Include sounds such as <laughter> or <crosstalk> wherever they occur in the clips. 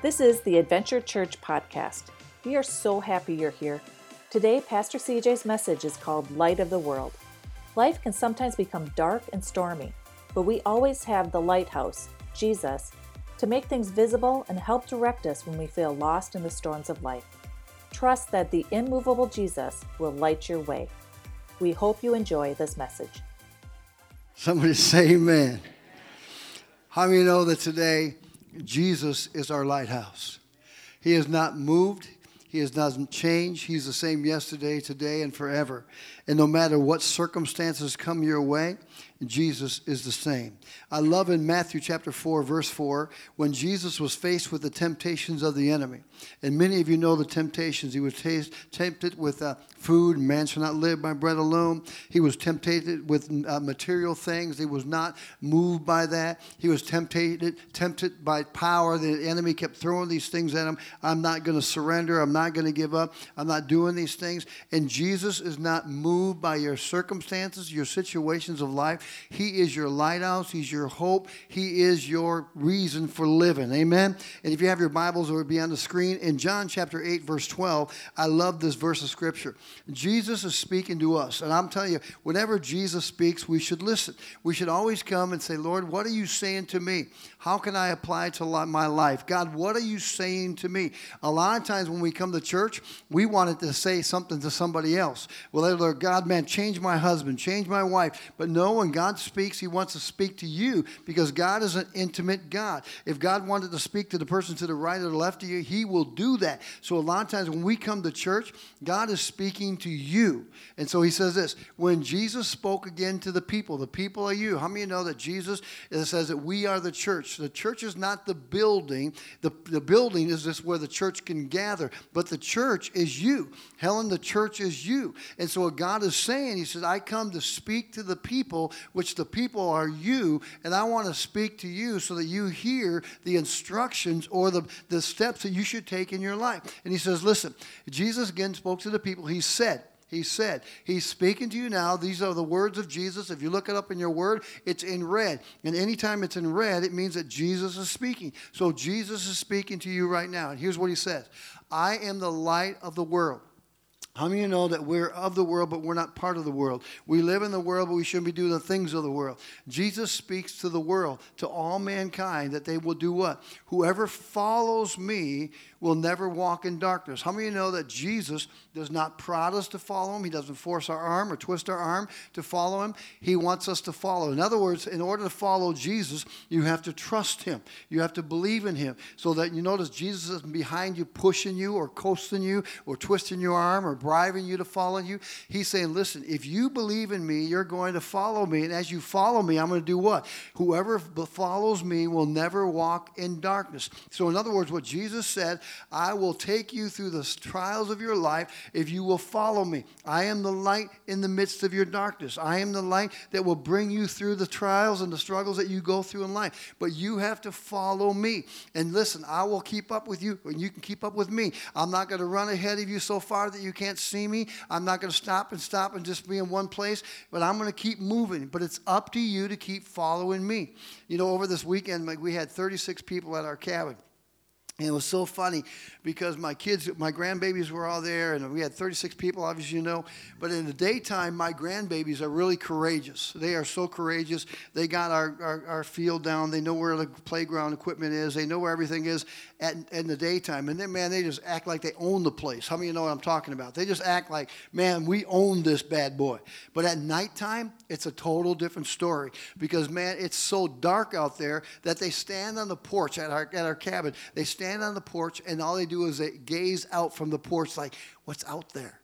This is the Adventure Church podcast. We are so happy you're here. Today, Pastor CJ's message is called Light of the World. Life can sometimes become dark and stormy, but we always have the lighthouse, Jesus, to make things visible and help direct us when we feel lost in the storms of life. Trust that the immovable Jesus will light your way. We hope you enjoy this message. Somebody say amen. How many know that today Jesus is our lighthouse? He has not moved. He has not changed. He's the same yesterday, today, and forever. And no matter what circumstances come your way, Jesus is the same. I love in Matthew chapter 4, verse 4, when Jesus was faced with the temptations of the enemy. And many of you know the temptations. He was t- tempted with uh, food, man shall not live by bread alone. He was tempted with uh, material things. He was not moved by that. He was tempted, tempted by power. The enemy kept throwing these things at him. I'm not going to surrender. I'm not going to give up. I'm not doing these things. And Jesus is not moved by your circumstances, your situations of life. He is your lighthouse. He's your hope. He is your reason for living. Amen. And if you have your Bibles, it will be on the screen. In John chapter 8, verse 12, I love this verse of scripture. Jesus is speaking to us. And I'm telling you, whenever Jesus speaks, we should listen. We should always come and say, Lord, what are you saying to me? How can I apply to my life? God, what are you saying to me? A lot of times when we come to church, we wanted to say something to somebody else. Well, Lord, God, man, change my husband, change my wife. But no, when God speaks, He wants to speak to you because God is an intimate God. If God wanted to speak to the person to the right or the left of you, He will do that. So a lot of times when we come to church, God is speaking to you. And so He says this when Jesus spoke again to the people, the people are you. How many know that Jesus says that we are the church? The church is not the building. The, the building is just where the church can gather. But the church is you. Helen, the church is you. And so what God is saying, He says, I come to speak to the people, which the people are you, and I want to speak to you so that you hear the instructions or the, the steps that you should take in your life. And He says, Listen, Jesus again spoke to the people. He said, he said. He's speaking to you now. These are the words of Jesus. If you look it up in your word, it's in red. And anytime it's in red, it means that Jesus is speaking. So Jesus is speaking to you right now. And here's what he says I am the light of the world. How many of you know that we're of the world, but we're not part of the world? We live in the world, but we shouldn't be doing the things of the world. Jesus speaks to the world, to all mankind, that they will do what? Whoever follows me will never walk in darkness. How many of you know that Jesus does not prod us to follow him? He doesn't force our arm or twist our arm to follow him. He wants us to follow. In other words, in order to follow Jesus, you have to trust him. You have to believe in him. So that you notice Jesus isn't behind you, pushing you or coasting you or twisting your arm or bribing you to follow you. He's saying, listen, if you believe in me, you're going to follow me. And as you follow me, I'm going to do what? Whoever follows me will never walk in darkness. So, in other words, what Jesus said, I will take you through the trials of your life if you will follow me. I am the light in the midst of your darkness. I am the light that will bring you through the trials and the struggles that you go through in life. But you have to follow me. And listen, I will keep up with you, and you can keep up with me. I'm not going to run ahead of you so far that you can't see me. I'm not going to stop and stop and just be in one place, but I'm going to keep moving. But it's up to you to keep following me. You know, over this weekend, like, we had 36 people at our cabin. And it was so funny because my kids, my grandbabies were all there, and we had 36 people, obviously, you know. But in the daytime, my grandbabies are really courageous. They are so courageous. They got our, our, our field down. They know where the playground equipment is. They know where everything is at, in the daytime. And then, man, they just act like they own the place. How many of you know what I'm talking about? They just act like, man, we own this bad boy. But at nighttime, it's a total different story because, man, it's so dark out there that they stand on the porch at our, at our cabin. They stand on the porch and all they do is they gaze out from the porch like, what's out there?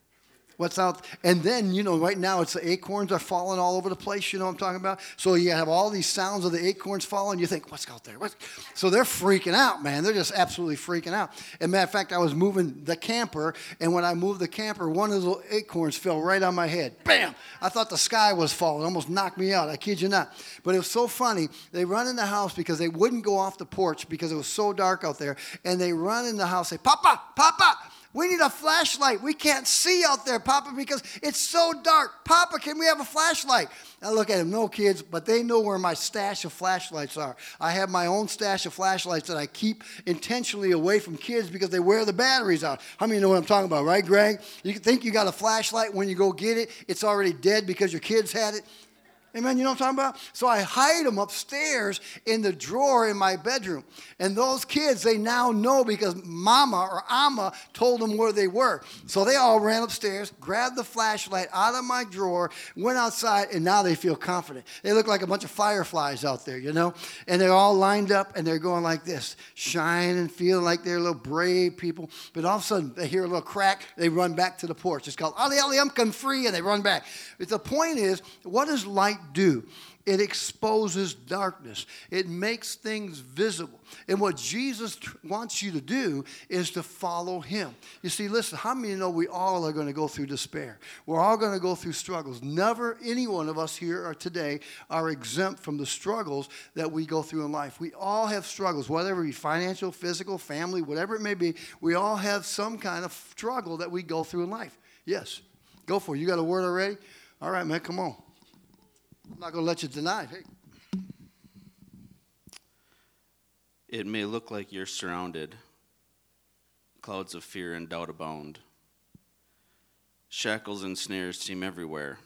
What's out? And then, you know, right now it's the acorns are falling all over the place. You know what I'm talking about? So you have all these sounds of the acorns falling. You think, what's out there? What? So they're freaking out, man. They're just absolutely freaking out. And matter of fact, I was moving the camper, and when I moved the camper, one of those acorns fell right on my head. Bam! I thought the sky was falling. Almost knocked me out. I kid you not. But it was so funny. They run in the house because they wouldn't go off the porch because it was so dark out there. And they run in the house, say, Papa, Papa! We need a flashlight. We can't see out there, Papa, because it's so dark. Papa, can we have a flashlight? I look at him, no kids, but they know where my stash of flashlights are. I have my own stash of flashlights that I keep intentionally away from kids because they wear the batteries out. How many know what I'm talking about, right, Greg? You think you got a flashlight when you go get it, it's already dead because your kids had it. Amen. You know what I'm talking about? So I hide them upstairs in the drawer in my bedroom. And those kids, they now know because mama or ama told them where they were. So they all ran upstairs, grabbed the flashlight out of my drawer, went outside, and now they feel confident. They look like a bunch of fireflies out there, you know? And they're all lined up and they're going like this, shining, feeling like they're little brave people. But all of a sudden, they hear a little crack, they run back to the porch. It's called Ali Ali, I'm free, and they run back. But the point is, what does light do? It exposes darkness. It makes things visible. And what Jesus wants you to do is to follow him. You see, listen, how many know we all are going to go through despair? We're all going to go through struggles. Never any one of us here or today are exempt from the struggles that we go through in life. We all have struggles, whether it be financial, physical, family, whatever it may be. We all have some kind of struggle that we go through in life. Yes. Go for it. You got a word already? All right, man, come on. I'm not going to let you deny it. Hey. It may look like you're surrounded. Clouds of fear and doubt abound. Shackles and snares seem everywhere.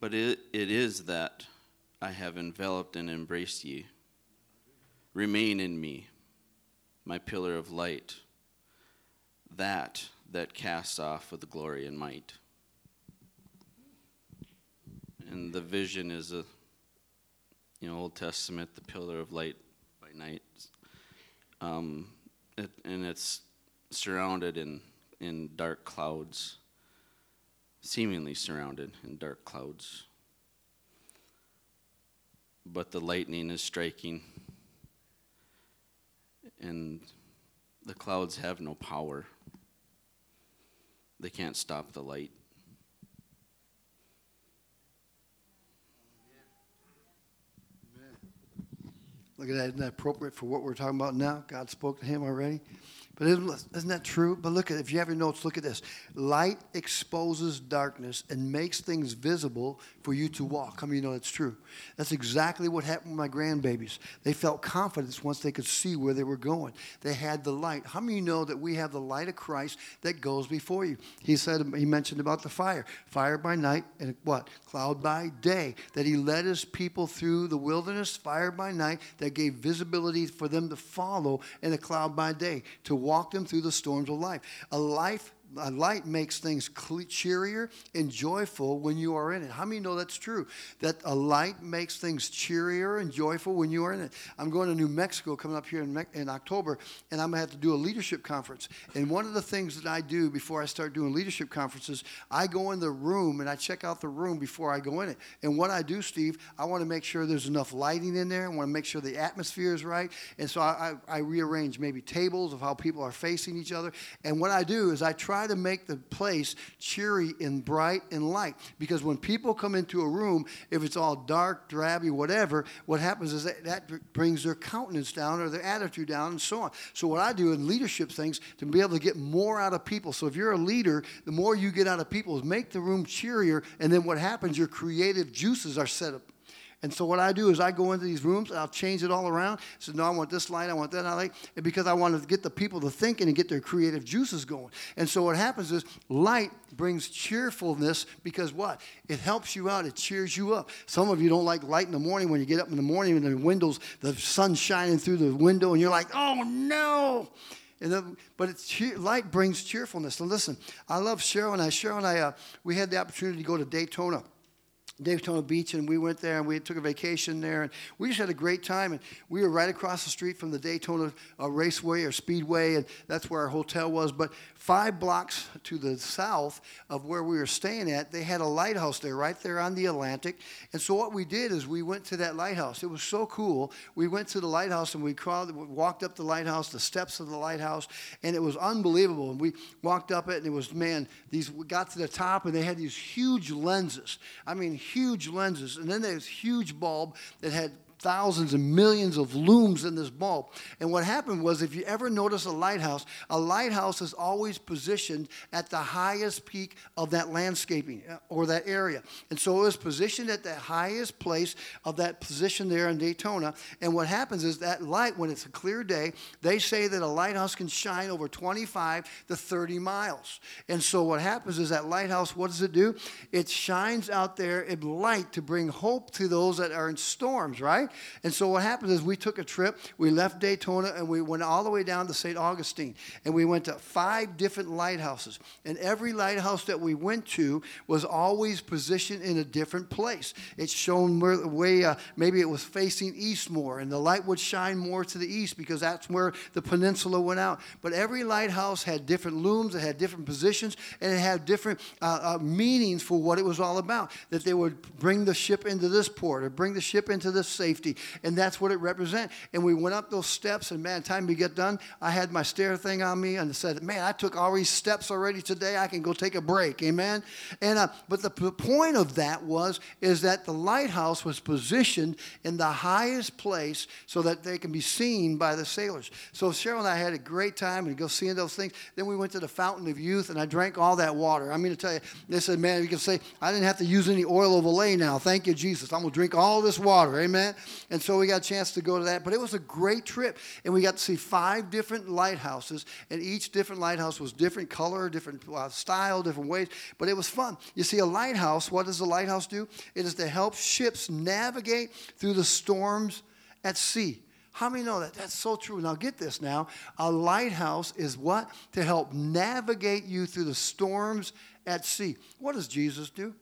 But it, it is that I have enveloped and embraced ye. Remain in me, my pillar of light, that that casts off with glory and might and the vision is a you know Old Testament, the pillar of light by night, um, it, and it's surrounded in in dark clouds, seemingly surrounded in dark clouds. But the lightning is striking, and the clouds have no power. They can't stop the light. Look at that. Isn't that appropriate for what we're talking about now? God spoke to him already. But isn't that true? But look at if you have your notes, look at this. Light exposes darkness and makes things visible for you to walk. How many you know that's true? That's exactly what happened with my grandbabies. They felt confidence once they could see where they were going. They had the light. How many you know that we have the light of Christ that goes before you? He said he mentioned about the fire. Fire by night and what? Cloud by day. That he led his people through the wilderness, fire by night, that gave visibility for them to follow, and a cloud by day to walk them through the storms of life. A life a light makes things cheerier and joyful when you are in it. How many know that's true? That a light makes things cheerier and joyful when you are in it. I'm going to New Mexico coming up here in, Me- in October, and I'm going to have to do a leadership conference. And one of the things that I do before I start doing leadership conferences, I go in the room and I check out the room before I go in it. And what I do, Steve, I want to make sure there's enough lighting in there. I want to make sure the atmosphere is right. And so I, I, I rearrange maybe tables of how people are facing each other. And what I do is I try to make the place cheery and bright and light. Because when people come into a room, if it's all dark, drabby, whatever, what happens is that, that brings their countenance down or their attitude down and so on. So, what I do in leadership things to be able to get more out of people. So, if you're a leader, the more you get out of people is make the room cheerier. And then what happens, your creative juices are set up and so what I do is I go into these rooms and I'll change it all around. So no, I want this light, I want that, I like, and because I want to get the people to thinking and get their creative juices going. And so what happens is light brings cheerfulness because what? It helps you out. It cheers you up. Some of you don't like light in the morning when you get up in the morning and the windows, the sun's shining through the window, and you're like, oh no. The, but it's light brings cheerfulness. And listen, I love Cheryl and I. Cheryl and I, uh, we had the opportunity to go to Daytona Daytona Beach, and we went there and we took a vacation there, and we just had a great time. And we were right across the street from the Daytona uh, Raceway or Speedway, and that's where our hotel was. But five blocks to the south of where we were staying at, they had a lighthouse there, right there on the Atlantic. And so what we did is we went to that lighthouse. It was so cool. We went to the lighthouse and we crawled, walked up the lighthouse, the steps of the lighthouse, and it was unbelievable. And we walked up it, and it was man. These we got to the top, and they had these huge lenses. I mean huge lenses. And then there's huge bulb that had thousands and millions of lumens in this bulb. And what happened was, if you ever notice a lighthouse, a lighthouse is always positioned at the highest peak of that landscaping uh, or that area. And so it was positioned at the highest place of that position there in Daytona. And what happens is that light, when it's a clear day, they say that a lighthouse can shine over 25 to 30 miles. And so what happens is that lighthouse, what does it do? It shines out there in light to bring hope to those that are in storms, right? And so what happens is we took a trip, we left Daytona, and we went all the way down to St. Augustine. And we went to five different lighthouses. And every lighthouse that we went to was always positioned in a different place. It's shown way, uh, maybe it was facing east more, and the light would shine more to the east because that's where the peninsula went out. But every lighthouse had different lumens, it had different positions, and it had different uh, uh, meanings for what it was all about. That they would bring the ship into this port or bring the ship into this safety, and that's what it represents. And we went up those steps, and man, time we get done, I had my stair thing on me and said, "Man, I took all these steps already today. I can go take a break." Amen. And uh, but the, point of that was is that the lighthouse was positioned in the highest place so that they can be seen by the sailors. So Cheryl and I had a great time and go seeing those things. Then we went to the fountain of youth, and I drank all that water. I mean to tell you, they said, "Man, you can say I didn't have to use any oil of Olay now. Thank you, Jesus. I'm gonna drink all this water." Amen. And so we got a chance to go to that. But it was a great trip, and we got to see five different lighthouses, and each different lighthouse was different color, different uh, style, different ways. But it was fun. You see, a lighthouse. What does a lighthouse do? It is to help ships navigate through the storms at sea. How many know that? That's so true. Now, get this now. A lighthouse is what? To help navigate you through the storms at sea. What does Jesus do?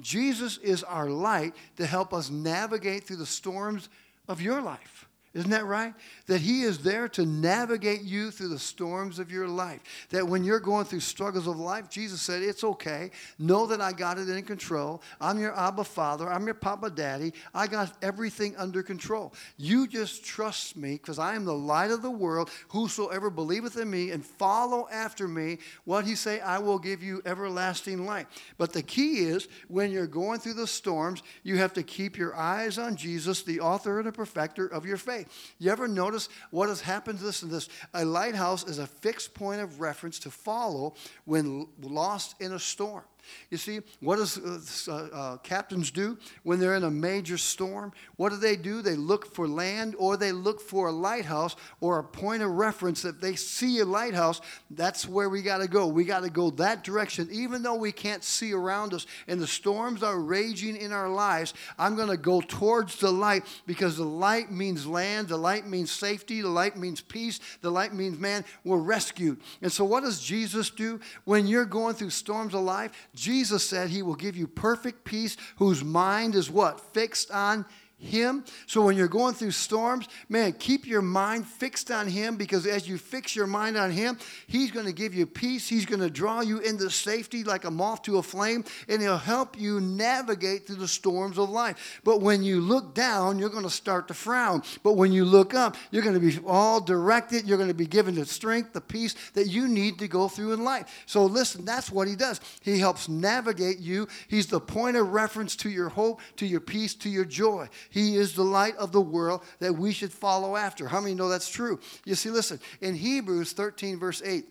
Jesus is our light to help us navigate through the storms of your life. Isn't that right? That He is there to navigate you through the storms of your life. That when you're going through struggles of life, Jesus said, It's okay. Know that I got it in control. I'm your Abba Father. I'm your Papa Daddy. I got everything under control. You just trust me because I am the light of the world. Whosoever believeth in me and follow after me, what He say, I will give you everlasting life. But the key is when you're going through the storms, you have to keep your eyes on Jesus, the author and the perfecter of your faith. You ever notice what has happened to this and this? A lighthouse is a fixed point of reference to follow when lost in a storm. You see, what does uh, uh, uh, captains do when they're in a major storm? What do they do? They look for land or they look for a lighthouse or a point of reference. If they see a lighthouse, that's where we got to go. We got to go that direction. Even though we can't see around us and the storms are raging in our lives, I'm going to go towards the light because the light means land, the light means safety, the light means peace, the light means man, we're rescued. And so, what does Jesus do when you're going through storms of life? Jesus said he will give you perfect peace whose mind is what? Fixed on him. So when you're going through storms, man, keep your mind fixed on Him because as you fix your mind on Him, He's going to give you peace. He's going to draw you into safety like a moth to a flame, and He'll help you navigate through the storms of life. But when you look down, you're going to start to frown. But when you look up, you're going to be all directed. You're going to be given the strength, the peace that you need to go through in life. So listen, that's what He does. He helps navigate you. He's the point of reference to your hope, to your peace, to your joy. He is the light of the world that we should follow after. How many know that's true? You see, listen, in Hebrews 13, verse 8,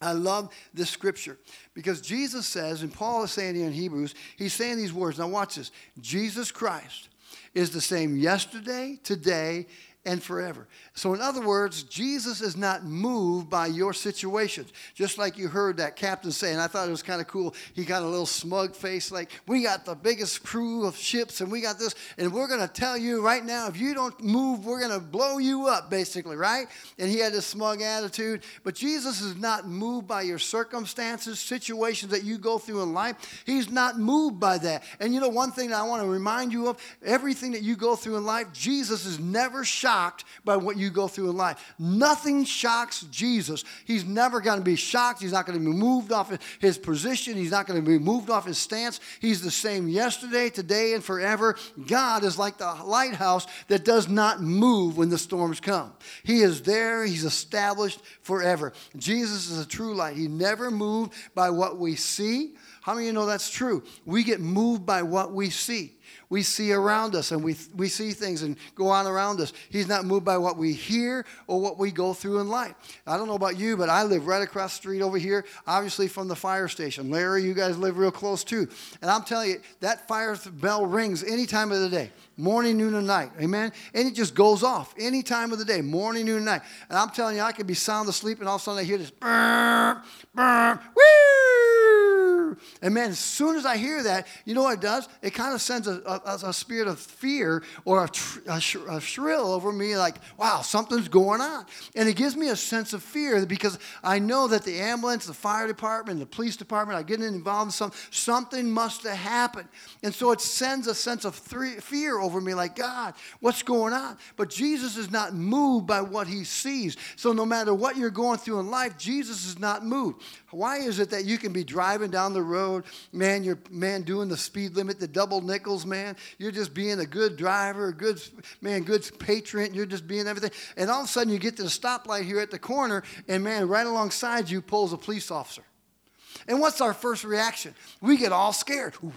I love this scripture because Jesus says, and Paul is saying here in Hebrews, he's saying these words. Now, watch this Jesus Christ is the same yesterday, today, and forever. So, in other words, Jesus is not moved by your situations. Just like you heard that captain say, and I thought it was kind of cool. He got a little smug face, like, We got the biggest crew of ships, and we got this, and we're going to tell you right now, if you don't move, we're going to blow you up, basically, right? And he had this smug attitude. But Jesus is not moved by your circumstances, situations that you go through in life. He's not moved by that. And you know, one thing that I want to remind you of everything that you go through in life, Jesus is never shocked shocked by what you go through in life. Nothing shocks Jesus. He's never going to be shocked. He's not going to be moved off his position. He's not going to be moved off his stance. He's the same yesterday, today, and forever. God is like the lighthouse that does not move when the storms come. He is there, He's established forever. Jesus is a true light. He never moved by what we see How many of you know that's true? We get moved by what we see we see around us and we, we see things and go on around us. He's not moved by what we hear or what we go through in life. I don't know about you, but I live right across the street over here, obviously from the fire station. Larry, you guys live real close too. And I'm telling you, that fire bell rings any time of the day morning, noon, and night. Amen? And it just goes off any time of the day, morning, noon, and night. And I'm telling you, I could be sound asleep and all of a sudden I hear this, burr, burr, woo! And man, as soon as I hear that, you know what it does? It kind of sends a, a, a spirit of fear or a, tr- a, sh- a shrill over me, like, wow, something's going on. And it gives me a sense of fear because I know that the ambulance, the fire department, the police department are getting involved in something. Something must have happened. And so it sends a sense of th- fear over me, like, God, what's going on? But Jesus is not moved by what he sees. So no matter what you're going through in life, Jesus is not moved. Why is it that you can be driving down the road, man, you're man doing the speed limit, the double nickels, man. You're just being a good driver, a good man, good patron. You're just being everything. And all of a sudden you get to the stoplight here at the corner, and man, right alongside you pulls a police officer. And what's our first reaction? We get all scared. Ooh,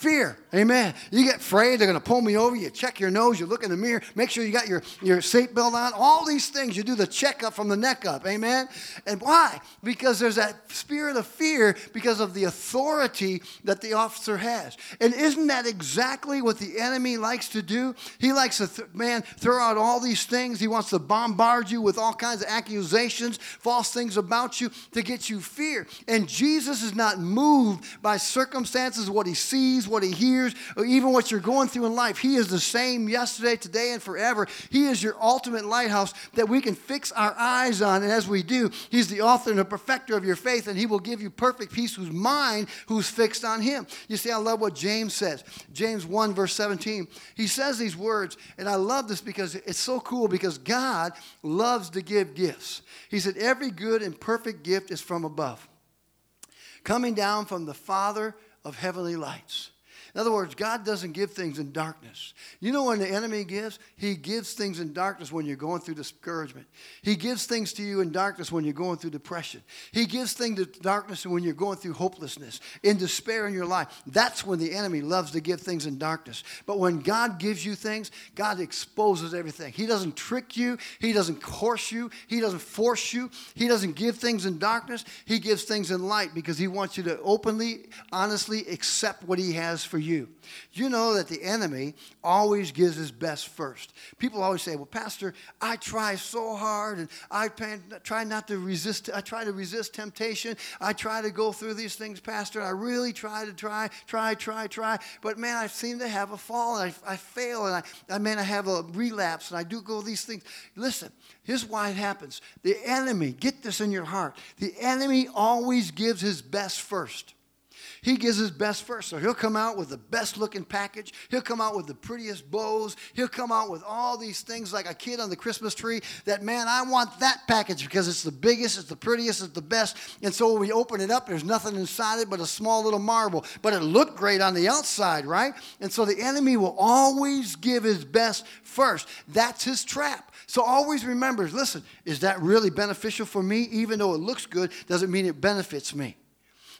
Fear. Amen. You get afraid they're going to pull me over. You check your nose. You look in the mirror. Make sure you got your, your seatbelt on. All these things. You do the checkup from the neck up. Amen. And why? Because there's that spirit of fear because of the authority that the officer has. And isn't that exactly what the enemy likes to do? He likes to, th- man, throw out all these things. He wants to bombard you with all kinds of accusations, false things about you to get you fear. And Jesus is not moved by circumstances, what he sees, what he hears, or even what you're going through in life. He is the same yesterday, today, and forever. He is your ultimate lighthouse that we can fix our eyes on. And as we do, He's the author and the perfecter of your faith, and He will give you perfect peace whose mind who's fixed on Him. You see, I love what James says. James 1, verse 17. He says these words, and I love this because it's so cool because God loves to give gifts. He said, Every good and perfect gift is from above, coming down from the Father of heavenly lights in other words, God doesn't give things in darkness. You know when the enemy gives? He gives things in darkness when you're going through discouragement. He gives things to you in darkness when you're going through depression. He gives things in darkness when you're going through hopelessness, in despair in your life. That's when the enemy loves to give things in darkness. But when God gives you things, God exposes everything. He doesn't trick you, He doesn't coerce you, He doesn't force you, He doesn't give things in darkness. He gives things in light because He wants you to openly, honestly accept what He has for you. You You know that the enemy always gives his best first. People always say, Well, Pastor, I try so hard and I try not to resist, I try to resist temptation. I try to go through these things, Pastor. I really try to try, try, try, try. But man, I seem to have a fall and I, I fail and I, I mean, I have a relapse and I do go these things. Listen, here's why it happens. The enemy, get this in your heart, the enemy always gives his best first. He gives his best first. So he'll come out with the best looking package. He'll come out with the prettiest bows. He'll come out with all these things like a kid on the Christmas tree that, man, I want that package because it's the biggest, it's the prettiest, it's the best. And so we open it up, there's nothing inside it but a small little marble. But it looked great on the outside, right? And so the enemy will always give his best first. That's his trap. So always remember listen, is that really beneficial for me? Even though it looks good, doesn't mean it benefits me.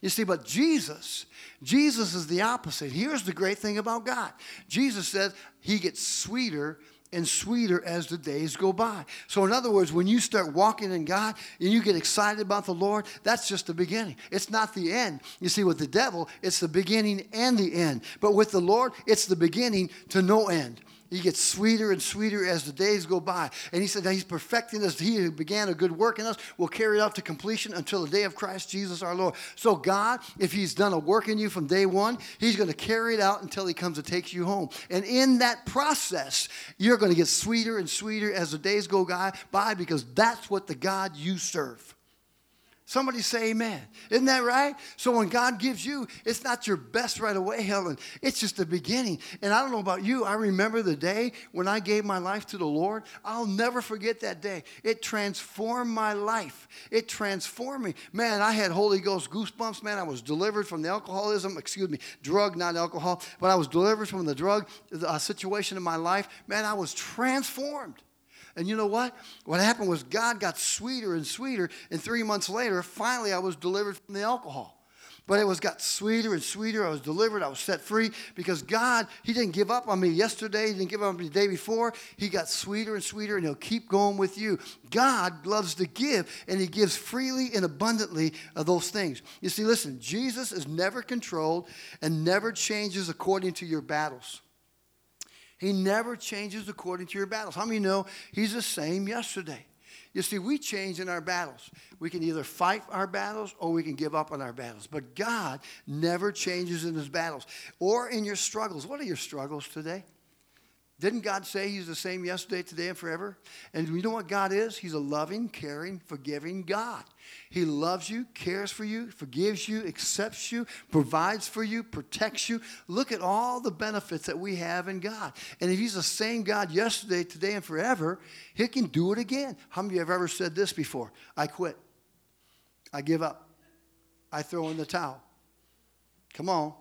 You see, but Jesus, Jesus is the opposite. Here's the great thing about God Jesus says he gets sweeter and sweeter as the days go by. So, in other words, when you start walking in God and you get excited about the Lord, that's just the beginning. It's not the end. You see, with the devil, it's the beginning and the end. But with the Lord, it's the beginning to no end. He gets sweeter and sweeter as the days go by. And he said that he's perfecting us. He who began a good work in us will carry it out to completion until the day of Christ Jesus our Lord. So God, if he's done a work in you from day one, he's going to carry it out until he comes and takes you home. And in that process, you're going to get sweeter and sweeter as the days go by because that's what the God you serve. Somebody say amen. Isn't that right? So when God gives you, it's not your best right away, Helen. It's just the beginning. And I don't know about you. I remember the day when I gave my life to the Lord. I'll never forget that day. It transformed my life. It transformed me. Man, I had Holy Ghost goosebumps. Man, I was delivered from the alcoholism, excuse me, drug, not alcohol, but I was delivered from the drug uh, situation in my life. Man, I was transformed. And you know what? What happened was God got sweeter and sweeter, and three months later, finally, I was delivered from the alcohol. But it was got sweeter and sweeter. I was delivered. I was set free because God, He didn't give up on me yesterday. He didn't give up on me the day before. He got sweeter and sweeter, and He'll keep going with you. God loves to give, and He gives freely and abundantly of those things. You see, listen, Jesus is never controlled and never changes according to your battles. He never changes according to your battles. How many know He's the same yesterday? You see, we change in our battles. We can either fight our battles or we can give up on our battles. But God never changes in his battles or in your struggles. What are your struggles today? Didn't God say He's the same yesterday, today, and forever? And you know what God is? He's a loving, caring, forgiving God. He loves you, cares for you, forgives you, accepts you, provides for you, protects you. Look at all the benefits that we have in God. And if He's the same God yesterday, today, and forever, He can do it again. How many of you have ever said this before? I quit. I give up. I throw in the towel. Come on.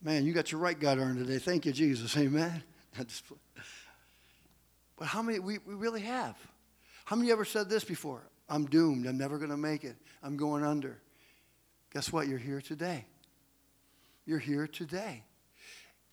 Man, you got your right God earned today. Thank you, Jesus. Amen. <laughs> but how many, we, we really have. How many ever said this before? I'm doomed. I'm never going to make it. I'm going under. Guess what? You're here today. You're here today.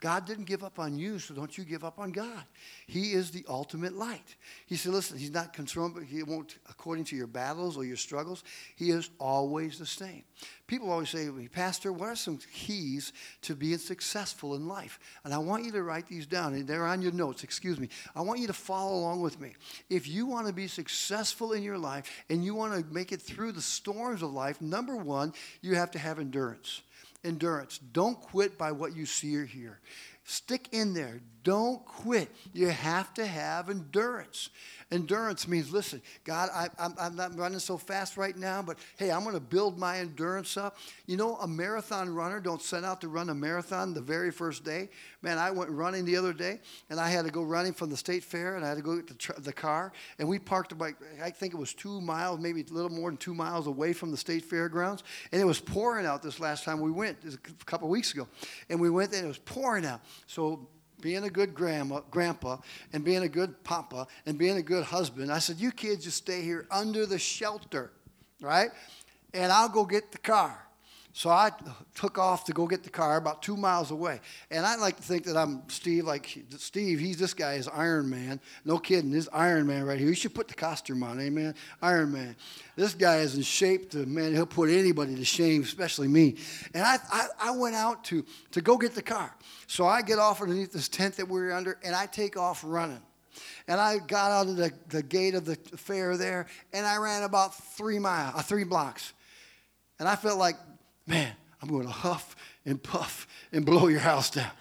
God didn't give up on you, so don't you give up on God. He is the ultimate light. He said, listen, he's not concerned, he won't, according to your battles or your struggles, he is always the same. People always say, Pastor, what are some keys to being successful in life? And I want you to write these down. And they're on your notes, excuse me. I want you to follow along with me. If you want to be successful in your life and you want to make it through the storms of life, number one, you have to have endurance endurance. Don't quit by what you see or hear. Stick in there. Don't quit. You have to have endurance. Endurance means, listen, God, I, am not running so fast right now, but hey, I'm going to build my endurance up. You know, a marathon runner don't set out to run a marathon the very first day. Man, I went running the other day, and I had to go running from the state fair, and I had to go get the, tr- the car, and we parked about, I think it was two miles, maybe a little more than two miles away from the state fairgrounds, and it was pouring out this last time we went, a couple weeks ago, and we went and it was pouring out. So being a good grandma, grandpa and being a good papa and being a good husband, I said, You kids just stay here under the shelter, right? And I'll go get the car. So I took off to go get the car about two miles away. And I like to think that I'm Steve, like Steve, he's this guy is Iron Man. No kidding, this Iron Man right here. You should put the costume on, amen? Iron Man. This guy is in shape to, man, he'll put anybody to shame, especially me. And I, I, I went out to, to go get the car. So I get off underneath this tent that we're under, and I take off running. And I got out of the, the gate of the fair there, and I ran about three miles, uh, three blocks. And I felt like man, I'm going to huff and puff and blow your house down.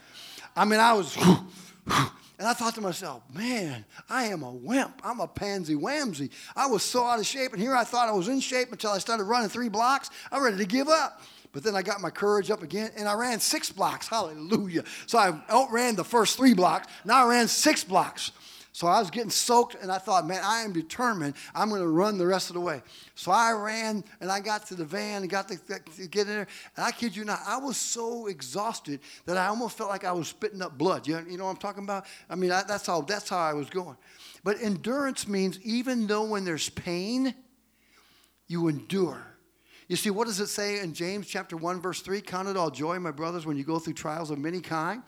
I mean, I was, and I thought to myself, man, I am a wimp. I'm a pansy whamsy. I was so out of shape, and here I thought I was in shape until I started running three blocks. I'm ready to give up. But then I got my courage up again, and I ran six blocks. Hallelujah. So I outran the first three blocks. Now I ran six blocks. So I was getting soaked, and I thought, man, I am determined. I'm going to run the rest of the way. So I ran, and I got to the van and got to, to get in there. And I kid you not, I was so exhausted that I almost felt like I was spitting up blood. You know, you know what I'm talking about? I mean, I, that's how that's how I was going. But endurance means even though when there's pain, you endure. You see, what does it say in James chapter 1, verse 3? Count it all joy, my brothers, when you go through trials of many kind,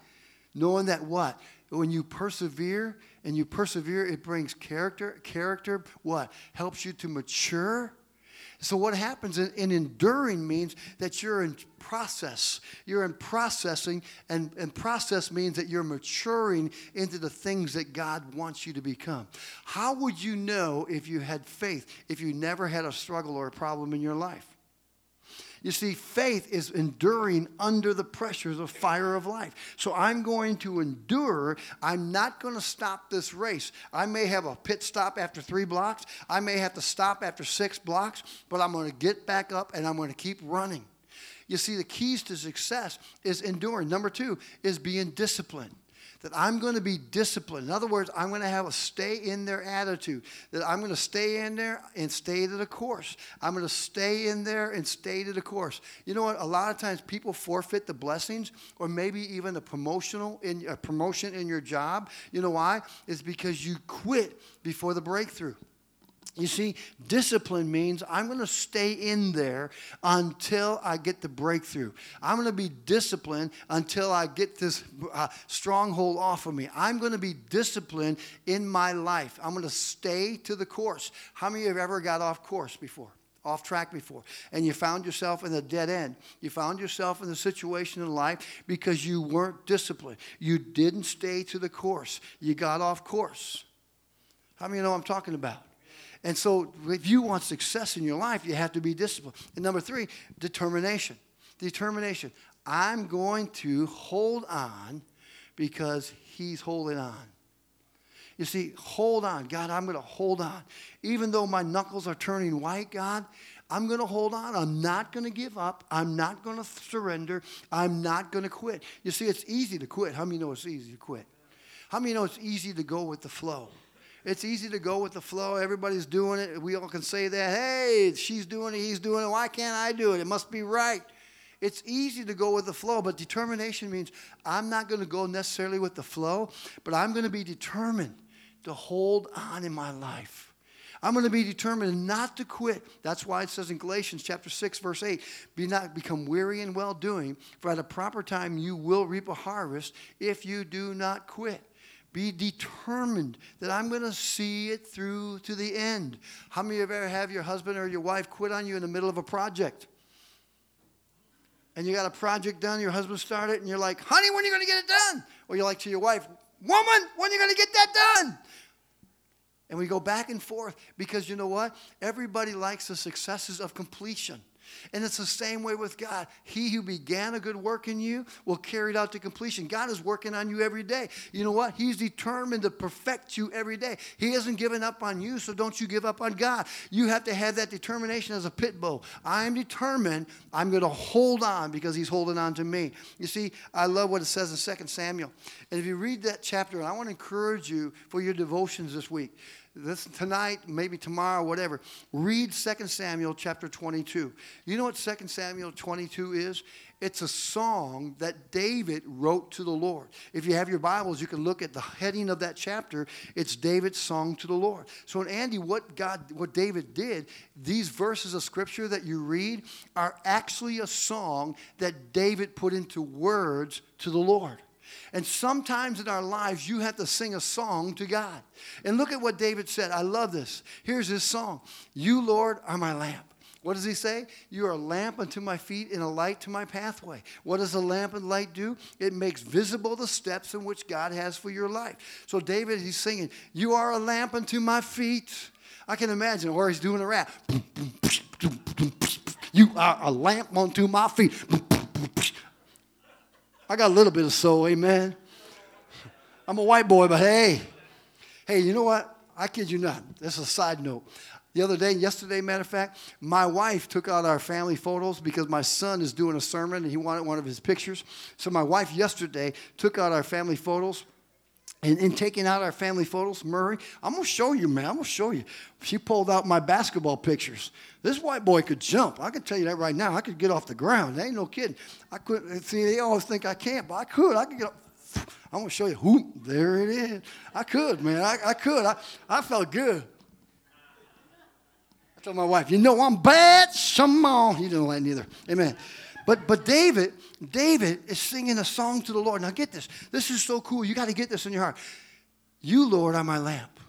knowing that what? When you persevere, and you persevere, it brings character. Character, what? Helps you to mature. So, what happens in, in, enduring means that you're in process. You're in processing, and, and process means that you're maturing into the things that God wants you to become. How would you know if you had faith if you never had a struggle or a problem in your life? You see, faith is enduring under the pressures of fire of life. So I'm going to endure. I'm not going to stop this race. I may have a pit stop after three blocks. I may have to stop after six blocks, but I'm going to get back up and I'm going to keep running. You see, the keys to success is enduring. Number two is being disciplined that I'm going to be disciplined. In other words, I'm going to have a stay in there attitude, that I'm going to stay in there and stay to the course. I'm going to stay in there and stay to the course. You know what? A lot of times people forfeit the blessings or maybe even a promotional in a promotion in your job. You know why? It's because you quit before the breakthrough. You see, discipline means I'm going to stay in there until I get the breakthrough. I'm going to be disciplined until I get this uh, stronghold off of me. I'm going to be disciplined in my life. I'm going to stay to the course. How many of you have ever got off course before? Off track before, and you found yourself in a dead end. You found yourself in a situation in life because you weren't disciplined. You didn't stay to the course. You got off course. How many you know I'm talking about? And so, if you want success in your life, you have to be disciplined. And number three, determination. Determination. I'm going to hold on because He's holding on. You see, hold on. God, I'm going to hold on. Even though my knuckles are turning white, God, I'm going to hold on. I'm not going to give up. I'm not going to surrender. I'm not going to quit. You see, it's easy to quit. How many know it's easy to quit? How many know it's easy to go with the flow? It's easy to go with the flow. Everybody's doing it. We all can say that. Hey, she's doing it. He's doing it. Why can't I do it? It must be right. It's easy to go with the flow, but determination means I'm not going to go necessarily with the flow, but I'm going to be determined to hold on in my life. I'm going to be determined not to quit. That's why it says in Galatians chapter 6 verse 8, be not become weary in well doing, for at a proper time you will reap a harvest if you do not quit. Be determined that I'm going to see it through to the end. How many of you ever have your husband or your wife quit on you in the middle of a project? And you got a project done, your husband started, and you're like, honey, when are you going to get it done? Or you're like to your wife, woman, when are you going to get that done? And we go back and forth because you know what? Everybody likes the successes of completion. And it's the same way with God. He who began a good work in you will carry it out to completion. God is working on you every day. You know what? He's determined to perfect you every day. He hasn't given up on you, so don't you give up on God. You have to have that determination as a pit bull. I'm determined. I'm going to hold on because He's holding on to me. You see, I love what it says in 2 Samuel. And if you read that chapter, I want to encourage you for your devotions this week this tonight, maybe tomorrow, whatever, read 2 Samuel chapter 22. You know what 2 Samuel 22 is? It's a song that David wrote to the Lord. If you have your Bibles, you can look at the heading of that chapter. It's David's song to the Lord. So, in Andy, what God, what David did, these verses of scripture that you read are actually a song that David put into words to the Lord. And sometimes in our lives, you have to sing a song to God. And look at what David said. I love this. Here's his song You, Lord, are my lamp. What does he say? You are a lamp unto my feet and a light to my pathway. What does a lamp and light do? It makes visible the steps in which God has for your life. So, David, he's singing, You are a lamp unto my feet. I can imagine, or he's doing a rap. You are a lamp unto my feet. I got a little bit of soul, amen. I'm a white boy, but hey, hey, you know what? I kid you not. This is a side note. The other day, yesterday, matter of fact, my wife took out our family photos because my son is doing a sermon and he wanted one of his pictures. So my wife yesterday took out our family photos and in taking out our family photos, Murray, I'm gonna show you, man. I'm gonna show you. She pulled out my basketball pictures. This white boy could jump. I can tell you that right now. I could get off the ground. There ain't no kidding. I couldn't. See, they always think I can't, but I could. I could get. Up. I'm gonna show you. Who? There it is. I could, man. I, I could. I, I felt good. I told my wife, you know I'm bad. Come on. He didn't like neither. Amen. But but David, David is singing a song to the Lord. Now get this. This is so cool. You got to get this in your heart. You, Lord, are my lamp.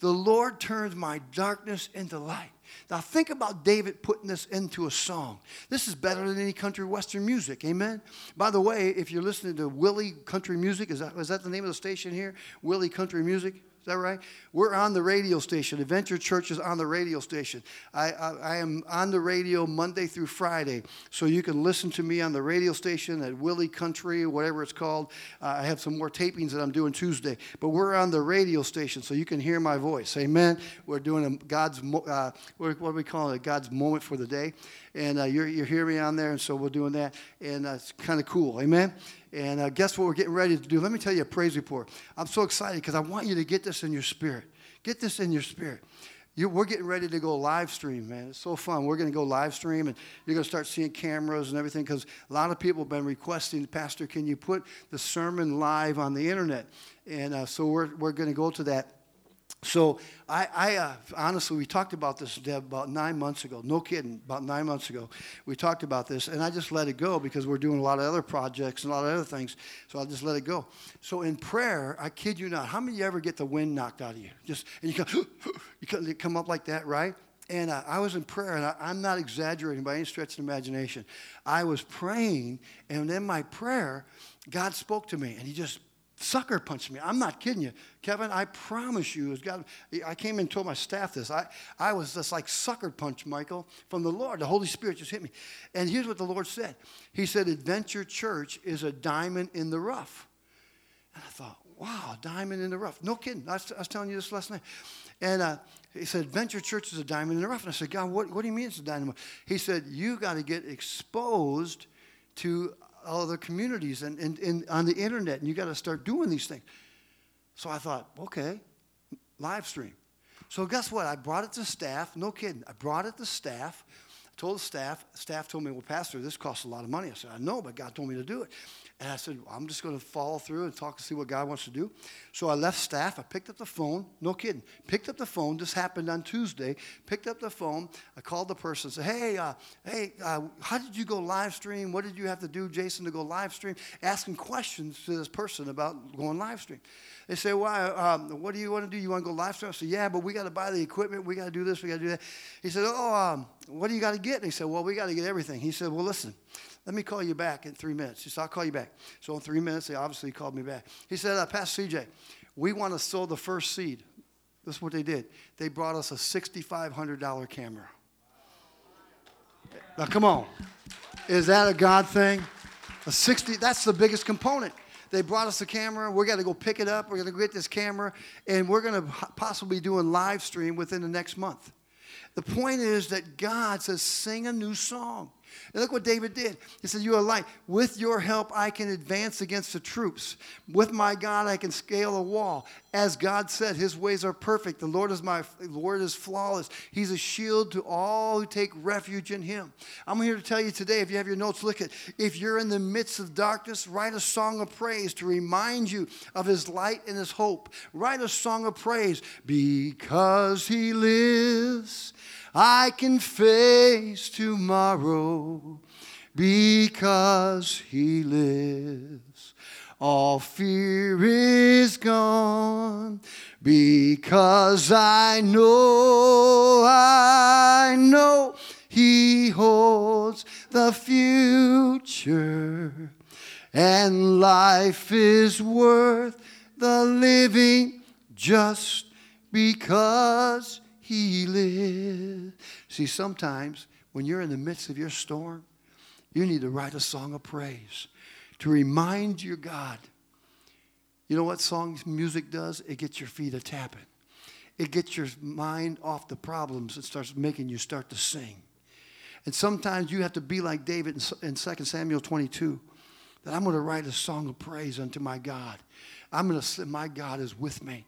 The Lord turns my darkness into light. Now think about David putting this into a song. This is better than any country western music. Amen. By the way, if you're listening to Willie Country Music, is that, is that the name of the station here? Willie Country Music? Is that right? We're on the radio station. Adventure Church is on the radio station. I, I, I, am on the radio Monday through Friday, so you can listen to me on the radio station at Willie Country, whatever it's called. Uh, I have some more tapings that I'm doing Tuesday, but we're on the radio station, so you can hear my voice. Amen. We're doing a God's uh, what do we call it? God's moment for the day, and uh, you're you're hearing me on there, and so we're doing that, and uh, it's kind of cool. Amen. And uh, guess what we're getting ready to do? Let me tell you a praise report. I'm so excited because I want you to get this in your spirit. Get this in your spirit. You, we're getting ready to go live stream, man. It's so fun. We're going to go live stream, and you're going to start seeing cameras and everything because a lot of people have been requesting, Pastor, can you put the sermon live on the internet? And uh, so we're, we're going to go to that So I, I uh, honestly, we talked about this, Deb, about nine months ago. No kidding, about nine months ago, we talked about this, and I just let it go because we're doing a lot of other projects and a lot of other things. So I just let it go. So in prayer, I kid you not, how many of you ever get the wind knocked out of you? Just and you <gasps> come, you come, up like that, right? And uh, I was in prayer, and I, I'm not exaggerating by any stretch of imagination. I was praying, and in my prayer, God spoke to me, and He just sucker punched me. I'm not kidding you. Kevin, I promise you, God, I came and told my staff this. I, I was just like sucker punch, Michael, from the Lord. The Holy Spirit just hit me. And here's what the Lord said He said, Adventure Church is a diamond in the rough. And I thought, wow, diamond in the rough. No kidding. I was, I was telling you this last night. And uh, he said, Adventure Church is a diamond in the rough. And I said, God, what, what do you mean it's a diamond? He said, you got to get exposed to other communities and, and, and on the internet, and you got to start doing these things. So I thought, okay, live stream. So guess what? I brought it to staff. No kidding. I brought it to staff. Told the staff. Staff told me, well, Pastor, this costs a lot of money. I said, I know, but God told me to do it. And I said, well, I'm just going to follow through and talk to see what God wants to do. So I left staff. I picked up the phone. No kidding. Picked up the phone. This happened on Tuesday. Picked up the phone. I called the person. Said, hey, uh, hey, uh, how did you go live stream? What did you have to do, Jason, to go live stream? Asking questions to this person about going live stream. They say, "Why? Um, what do you want to do? You want to go live stream?" I said, "Yeah, but we got to buy the equipment. We got to do this. We got to do that." He said, "Oh, um, what do you got to get?" And he said, "Well, we got to get everything." He said, "Well, listen." Let me call you back in three minutes. He said, I'll call you back. So in three minutes, they obviously called me back. He said, uh, Pastor CJ, we want to sow the first seed. This is what they did. They brought us a $6,500 camera. Now, come on. Is that a God thing? A 60, that's the biggest component. They brought us a camera. We're going to go pick it up. We're going to get this camera, and we're going to possibly do a live stream within the next month. The point is that God says, sing a new song. And look what David did. He said, You are light. With your help, I can advance against the troops. With my God, I can scale a wall. As God said, His ways are perfect. The Lord is my Lord is flawless. He's a shield to all who take refuge in Him. I'm here to tell you today, if you have your notes, look at if you're in the midst of darkness, write a song of praise to remind you of His light and His hope. Write a song of praise because He lives. I can face tomorrow because He lives. All fear is gone because I know, I know He holds the future. And life is worth the living just because he lives. See, sometimes when you're in the midst of your storm, you need to write a song of praise to remind your God. You know what song music does? It gets your feet a tapping. It gets your mind off the problems. It starts making you start to sing. And sometimes you have to be like David in 2 Samuel 22 that I'm going to write a song of praise unto my God. I'm going to say, My God is with me.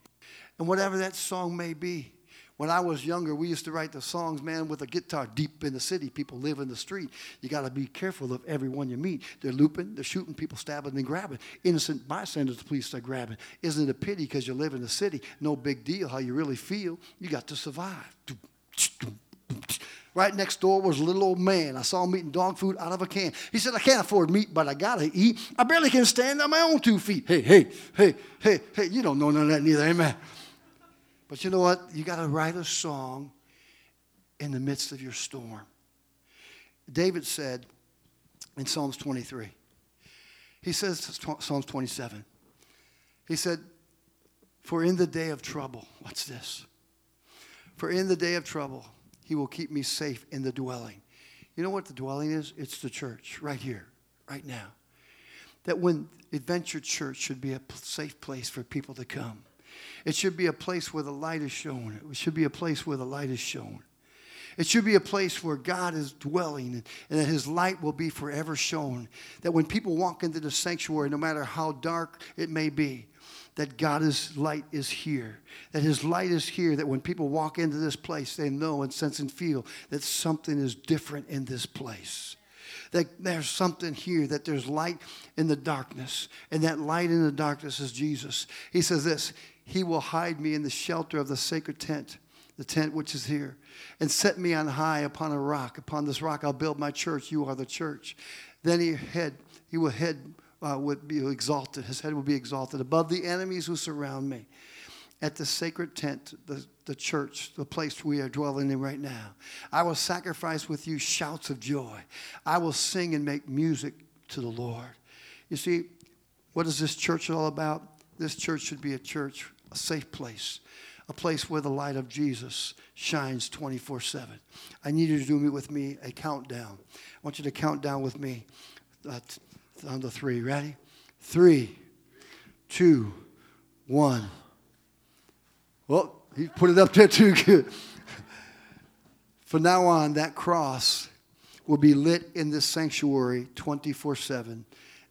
And whatever that song may be, when I was younger, we used to write the songs, man, with a guitar deep in the city. People live in the street. You got to be careful of everyone you meet. They're looping, they're shooting, people stabbing and grabbing. Innocent bystanders, the police are grabbing. Isn't it a pity because you live in the city? No big deal how you really feel. You got to survive. Right next door was a little old man. I saw him eating dog food out of a can. He said, I can't afford meat, but I gotta eat. I barely can stand on my own two feet. Hey, hey, hey, hey, hey, you don't know none of that neither, amen. But you know what? You got to write a song in the midst of your storm. David said in Psalms 23, he says, Psalms 27, he said, For in the day of trouble, what's this? For in the day of trouble, he will keep me safe in the dwelling. You know what the dwelling is? It's the church, right here, right now. That when Adventure Church should be a safe place for people to come. It should be a place where the light is shown. It should be a place where the light is shown. It should be a place where God is dwelling and that His light will be forever shown. That when people walk into the sanctuary, no matter how dark it may be, that God's light is here. That His light is here. That when people walk into this place, they know and sense and feel that something is different in this place that there's something here, that there's light in the darkness, and that light in the darkness is Jesus. He says this He will hide me in the shelter of the sacred tent, the tent which is here, and set me on high upon a rock. Upon this rock I'll build my church. You are the church. Then he head, he will head uh, would be exalted. His head will be exalted above the enemies who surround me. At the sacred tent, the, the church, the place we are dwelling in right now. I will sacrifice with you shouts of joy. I will sing and make music to the Lord. You see, what is this church all about? This church should be a church, a safe place, a place where the light of Jesus shines 24 7. I need you to do with me a countdown. I want you to count down with me uh, on the three. Ready? Three, two, one. Well, he put it up there too good. <laughs> From now on, that cross will be lit in this sanctuary 24 7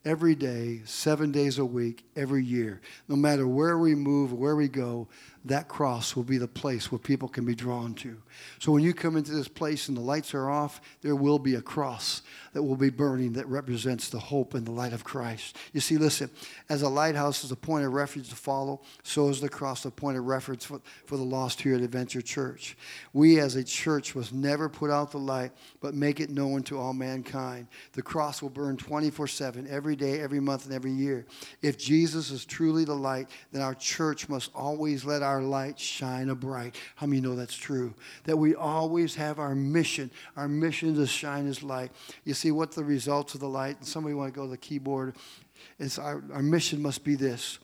every day, seven days a week, every year. No matter where we move, where we go, that cross will be the place where people can be drawn to. So when you come into this place and the lights are off, there will be a cross that will be burning that represents the hope and the light of Christ. You see, listen, as a lighthouse is a point of refuge to follow, so is the cross a point of reference for, for the lost here at Adventure Church. We as a church must never put out the light, but make it known to all mankind. The cross will burn 24 7 every day, every month, and every year. If Jesus is truly the light, then our church must always let our light shine a bright. How many know that's true? That we always have our mission. Our mission is to shine as light. You see what the results of the light? And somebody want to go to the keyboard. It's our, our mission must be this.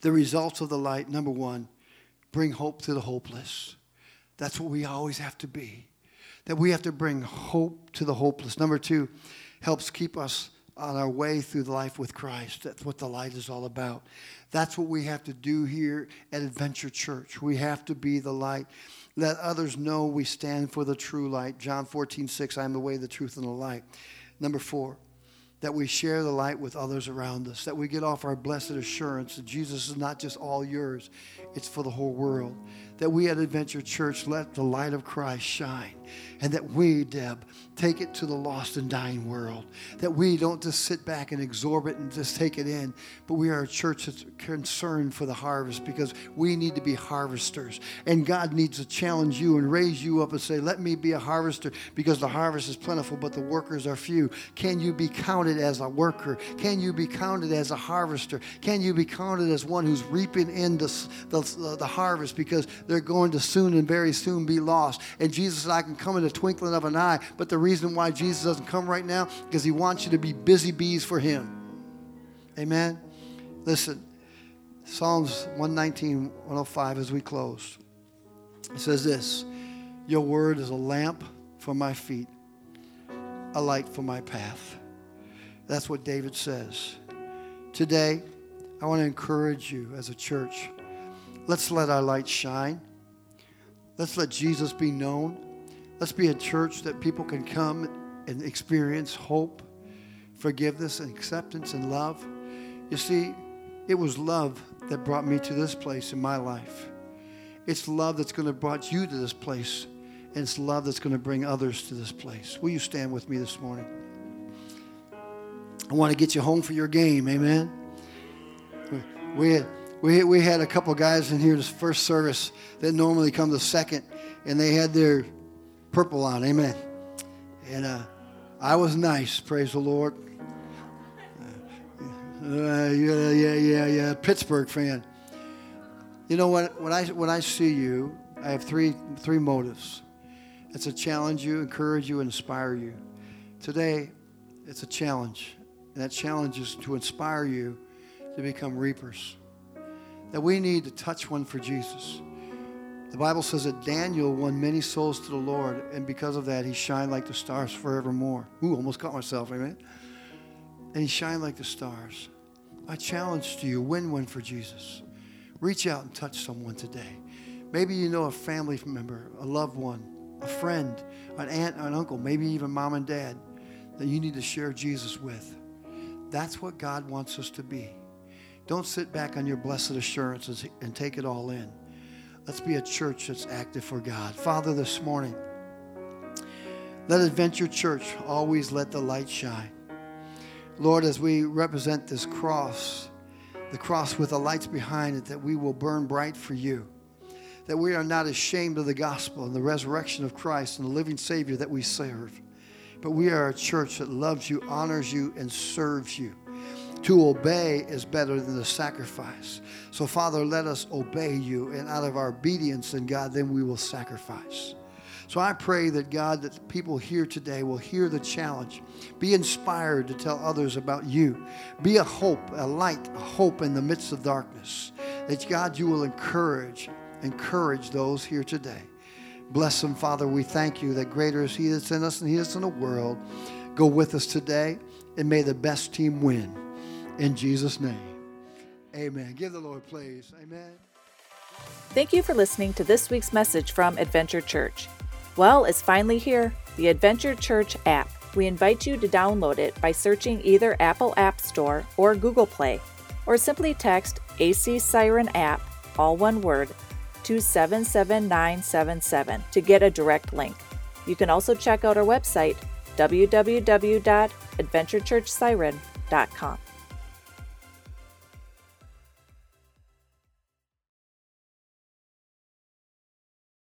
The results of the light, number one, bring hope to the hopeless. That's what we always have to be. That we have to bring hope to the hopeless. Number two, helps keep us on our way through life with Christ. That's what the light is all about. That's what we have to do here at Adventure Church. We have to be the light. Let others know we stand for the true light. John 14, 6, I am the way, the truth, and the light. Number four, that we share the light with others around us, that we get off our blessed assurance that Jesus is not just all yours, it's for the whole world. That we at Adventure Church let the light of Christ shine and that we, Deb, take it to the lost and dying world. That we don't just sit back and absorb it and just take it in, but we are a church that's concerned for the harvest because we need to be harvesters. And God needs to challenge you and raise you up and say, Let me be a harvester because the harvest is plentiful, but the workers are few. Can you be counted as a worker? Can you be counted as a harvester? Can you be counted as one who's reaping in the, the, the harvest because they're going to soon and very soon be lost? And Jesus and I can come in the twinkling of an eye. But the reason why Jesus doesn't come right now, because he wants you to be busy bees for him. Amen. Listen, Psalms 119, 105 as we close. It says this Your word is a lamp for my feet, a light for my path. That's what David says. Today, I want to encourage you as a church. Let's let our light shine. Let's let Jesus be known. Let's be a church that people can come and experience hope, forgiveness, and acceptance and love. You see, it was love that brought me to this place in my life. It's love that's going to brought you to this place, and it's love that's going to bring others to this place. Will you stand with me this morning? I want to get you home for your game, amen. We we, we had a couple guys in here this first service that normally come the second, and they had their purple on. Amen. And uh, I was nice. Praise the Lord. Uh, yeah, yeah, yeah, yeah. Pittsburgh fan. You know what? When I when I see you, I have three three motives. It's to challenge you, encourage you, inspire you. Today, it's a challenge, and that challenge is to inspire you to become reapers. That we need to touch one for Jesus. The Bible says that Daniel won many souls to the Lord, and because of that, he shined like the stars forevermore. Ooh, almost caught myself, amen? And he shined like the stars. I challenge to you, win one for Jesus. Reach out and touch someone today. Maybe you know a family member, a loved one, a friend, an aunt, an uncle, maybe even mom and dad that you need to share Jesus with. That's what God wants us to be. Don't sit back on your blessed assurances and take it all in. Let's be a church that's active for God. Father, this morning, let Adventure Church always let the light shine. Lord, as we represent this cross the cross with the lights behind it, that we will burn bright for you. That we are not ashamed of the gospel and the resurrection of Christ and the living Savior that we serve. But we are a church that loves you, honors you, and serves you. To obey is better than the sacrifice. So, Father, let us obey you, and out of our obedience, and God, then we will sacrifice. So I pray that God, that people here today will hear the challenge, be inspired to tell others about you, be a hope, a light, a hope in the midst of darkness. That God, you will encourage, encourage those here today. Bless them, Father. We thank you that greater is He that's in us than He that's in the world. Go with us today, and may the best team win. In Jesus' name, amen. Give the Lord praise. Amen. Thank you for listening to this week's message from Adventure Church. Well, it's finally here the Adventure Church app. We invite you to download it by searching either Apple App Store or Google Play, or simply text AC Siren app, all one word, to 77977 to get a direct link. You can also check out our website, www.adventurechurchsiren.com.